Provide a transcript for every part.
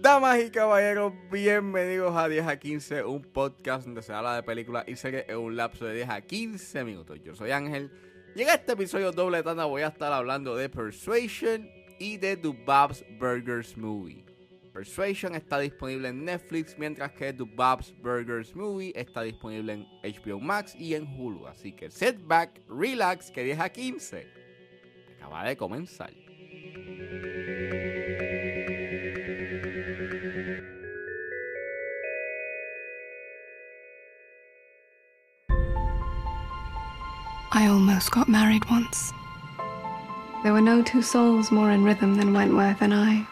Damas y caballeros, bienvenidos a 10 a 15, un podcast donde se habla de películas y series en un lapso de 10 a 15 minutos. Yo soy Ángel y en este episodio doble tanda voy a estar hablando de Persuasion y de The Bob's Burgers Movie. Persuasion está disponible en Netflix, mientras que The Bob's Burgers Movie está disponible en HBO Max y en Hulu. Así que sit back, relax, que 10 a 15 acaba de comenzar. I almost got married once. There were no two souls more in rhythm than Wentworth and I.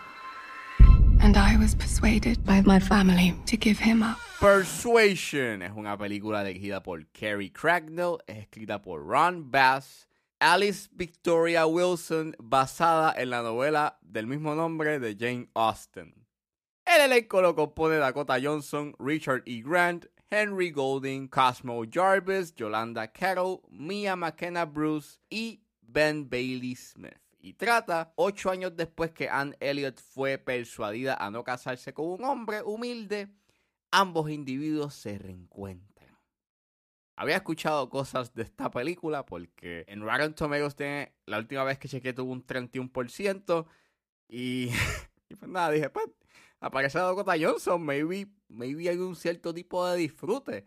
And I was persuaded by my family to give him. Persuasion es una película dirigida por Carrie Cracknell, es escrita por Ron Bass, Alice Victoria Wilson, basada en la novela del mismo nombre de Jane Austen. El elenco lo compone Dakota Johnson, Richard E. Grant, Henry Golding, Cosmo Jarvis, Yolanda Carroll, Mia McKenna Bruce y Ben Bailey Smith. Y trata ocho años después que Anne Elliot fue persuadida a no casarse con un hombre humilde, ambos individuos se reencuentran. Había escuchado cosas de esta película porque en Rotten Tomatoes tiene, la última vez que chequeé tuvo un 31% y, y pues nada, dije, pues aparece Dakota Johnson, maybe, maybe hay un cierto tipo de disfrute.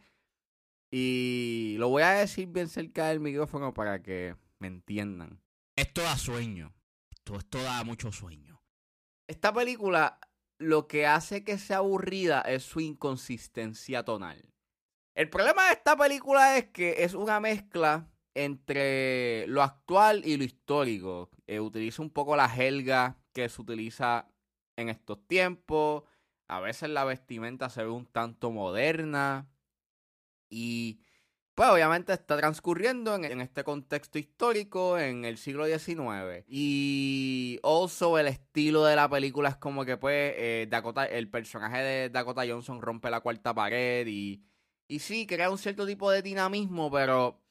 Y lo voy a decir bien cerca del micrófono para que me entiendan. Esto da sueño. Esto, esto da mucho sueño. Esta película lo que hace que sea aburrida es su inconsistencia tonal. El problema de esta película es que es una mezcla entre lo actual y lo histórico. Eh, utiliza un poco la jelga que se utiliza en estos tiempos. A veces la vestimenta se ve un tanto moderna. Y pues obviamente está transcurriendo en, este contexto histórico en el siglo XIX. Y also el estilo de la película es como que pues eh, Dakota, el personaje de Dakota Johnson rompe la cuarta pared y, y sí, crea un cierto tipo de dinamismo, pero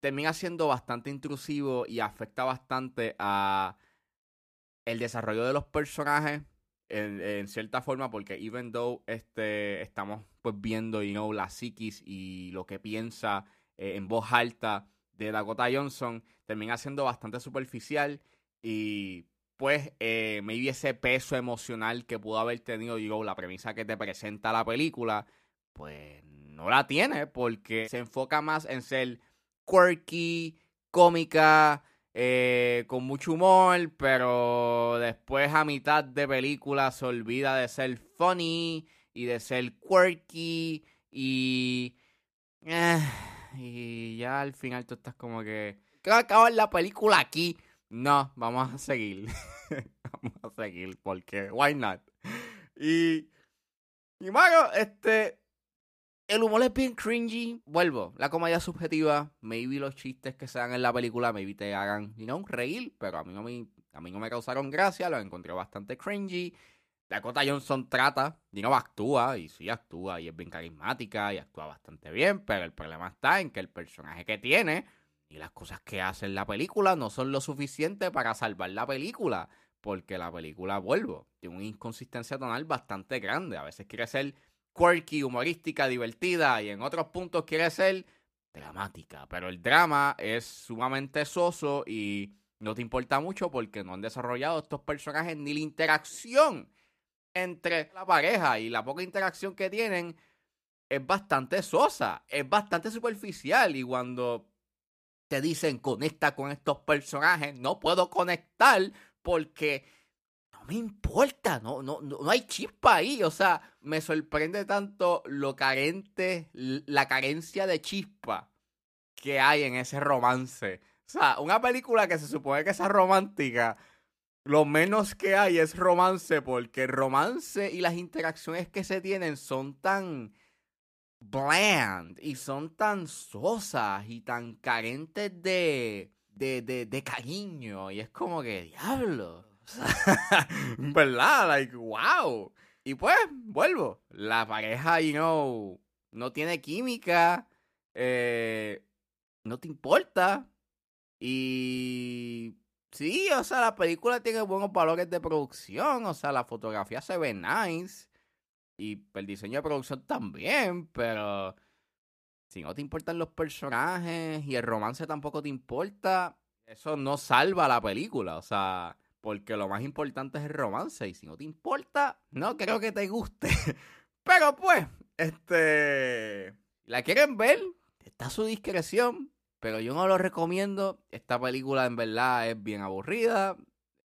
termina siendo bastante intrusivo y afecta bastante a el desarrollo de los personajes en, cierta forma porque even though este, estamos pues viendo you know, la psiquis y lo que piensa eh, en voz alta de Dakota Johnson, termina siendo bastante superficial y pues eh, maybe ese peso emocional que pudo haber tenido la premisa que te presenta la película, pues no la tiene porque se enfoca más en ser quirky, cómica, eh, con mucho humor, pero después a mitad de película se olvida de ser funny y de ser quirky y... Eh, y ya al final tú estás como que... ¿Qué va a acabar la película aquí? No, vamos a seguir. vamos a seguir porque... Why not? Y... Y este... El humor es bien cringy. Vuelvo, la comedia subjetiva. Maybe los chistes que se dan en la película, maybe te hagan, you know, reír. Pero a mí no me, a mí no me causaron gracia. Los encontré bastante cringy. Dakota Johnson trata, y no actúa, y sí actúa, y es bien carismática, y actúa bastante bien. Pero el problema está en que el personaje que tiene y las cosas que hace en la película no son lo suficiente para salvar la película. Porque la película, vuelvo, tiene una inconsistencia tonal bastante grande. A veces quiere ser quirky, humorística, divertida y en otros puntos quiere ser dramática. Pero el drama es sumamente soso y no te importa mucho porque no han desarrollado estos personajes ni la interacción entre la pareja y la poca interacción que tienen es bastante sosa, es bastante superficial y cuando te dicen conecta con estos personajes, no puedo conectar porque no me importa, no, no, no hay chispa ahí. O sea, me sorprende tanto lo carente, la carencia de chispa que hay en ese romance. O sea, una película que se supone que es romántica, lo menos que hay es romance, porque el romance y las interacciones que se tienen son tan bland y son tan sosas y tan carentes de, de, de, de cariño. Y es como que, diablo. ¿Verdad? Like, wow. Y pues, vuelvo. La pareja, you know, no tiene química. Eh, no te importa. Y sí, o sea, la película tiene buenos valores de producción, o sea, la fotografía se ve nice. Y el diseño de producción también, pero si no te importan los personajes y el romance tampoco te importa, eso no salva la película, o sea, porque lo más importante es el romance y si no te importa, no creo que te guste. Pero pues, este, ¿la quieren ver? Está a su discreción, pero yo no lo recomiendo. Esta película en verdad es bien aburrida,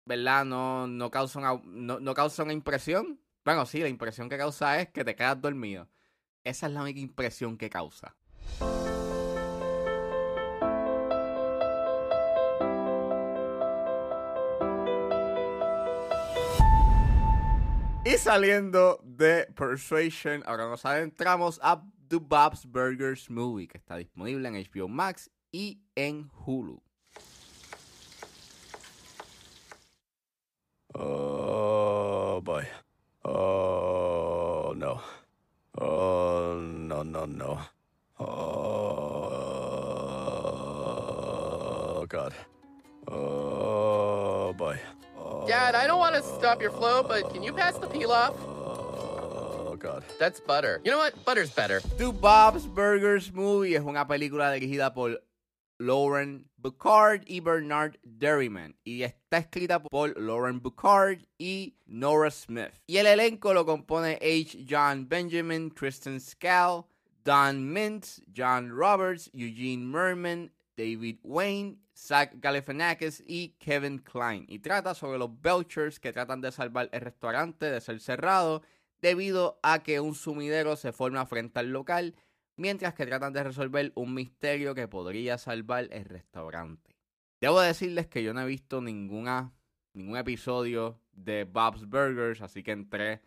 ¿verdad? No, no, causa, una, no, no causa una impresión. Bueno, sí, la impresión que causa es que te quedas dormido. Esa es la única impresión que causa. Y saliendo de Persuasion, ahora nos adentramos a The Bob's Burgers Movie, que está disponible en HBO Max y en Hulu. Oh boy. Oh no. Oh no no no. Dad, I don't want to stop your flow, but can you pass the peel off? Oh God. That's butter. You know what? Butter's better. Do Bob's Burgers Movie es una película dirigida por Lauren Bacard y Bernard Derryman y está escrita por Lauren Bacard y Nora Smith. Y el elenco lo compone H. John Benjamin, Kristen Scal, Don Mintz, John Roberts, Eugene Merman, David Wayne, Zach Galifianakis y Kevin Klein. Y trata sobre los Belchers que tratan de salvar el restaurante de ser cerrado debido a que un sumidero se forma frente al local mientras que tratan de resolver un misterio que podría salvar el restaurante. Debo decirles que yo no he visto ninguna, ningún episodio de Bob's Burgers, así que entré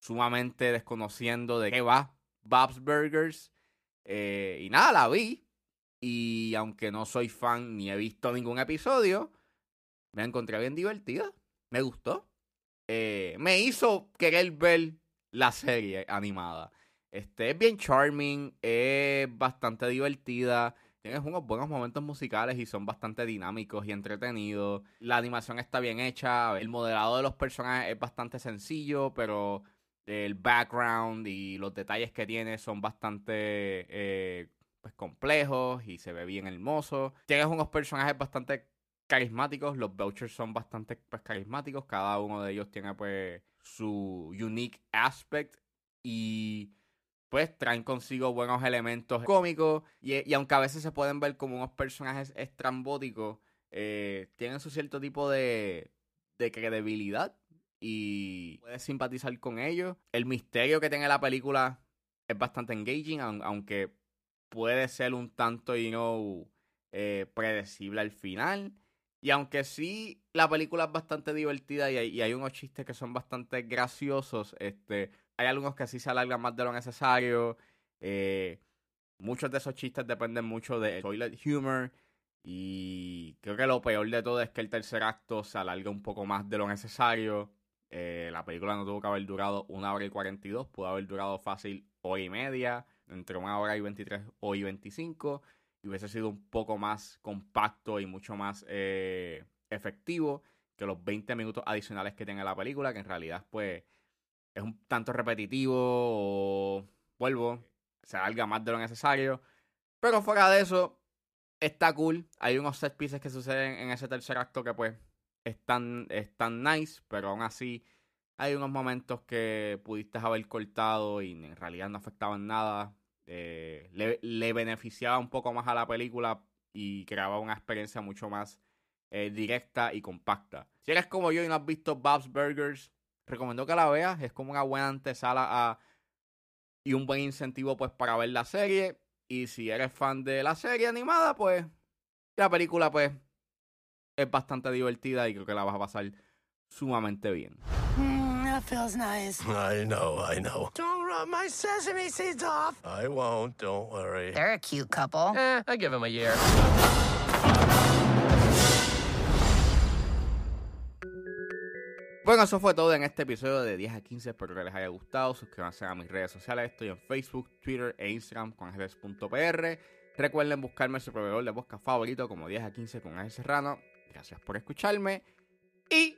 sumamente desconociendo de qué va Bob's Burgers. Eh, y nada, la vi. Y aunque no soy fan ni he visto ningún episodio, me encontré bien divertida. Me gustó. Eh, me hizo querer ver la serie animada. Este es bien charming, es bastante divertida. Tienes unos buenos momentos musicales y son bastante dinámicos y entretenidos. La animación está bien hecha. El modelado de los personajes es bastante sencillo, pero el background y los detalles que tiene son bastante eh, pues, complejos y se ve bien hermoso. Tienes unos personajes bastante carismáticos. Los Belchers son bastante pues, carismáticos. Cada uno de ellos tiene pues su unique aspect. Y pues traen consigo buenos elementos cómicos y, aunque a veces se pueden ver como unos personajes estrambóticos, eh, tienen su cierto tipo de, de credibilidad y puedes simpatizar con ellos. El misterio que tiene la película es bastante engaging, aunque puede ser un tanto, you know, eh, predecible al final. Y aunque sí, la película es bastante divertida y hay, y hay unos chistes que son bastante graciosos, este, hay algunos que sí se alargan más de lo necesario. Eh, muchos de esos chistes dependen mucho de toilet humor. Y creo que lo peor de todo es que el tercer acto se alarga un poco más de lo necesario. Eh, la película no tuvo que haber durado una hora y 42, pudo haber durado fácil hora y media, entre una hora y 23 o y 25, y hubiese sido un poco más compacto y mucho más eh, efectivo que los 20 minutos adicionales que tiene la película, que en realidad pues es un tanto repetitivo o vuelvo, se alarga más de lo necesario. Pero fuera de eso, está cool. Hay unos set pieces que suceden en ese tercer acto que pues están, están nice, pero aún así hay unos momentos que pudiste haber cortado y en realidad no afectaban nada. Eh, le, beneficiaba un poco más a la película y creaba una experiencia mucho más eh, directa y compacta. Si eres como yo y no has visto Bob's Burgers, recomiendo que la veas. Es como una buena antesala y un buen incentivo pues para ver la serie. Y si eres fan de la serie animada, pues la película pues es bastante divertida y creo que la vas a pasar sumamente bien. Mm, that feels nice. I know, I know. Don't rub my sesame seeds off. I won't, don't worry. They're a cute couple. Eh, I give him a year. Bueno, eso fue todo en este episodio de 10 a 15. Espero que les haya gustado. Suscríbanse a mis redes sociales. Estoy en Facebook, Twitter e Instagram con ángeles.pr. Recuerden buscarme su proveedor de podcast favorito como 10 a 15 con Ángel Serrano. Gracias por escucharme y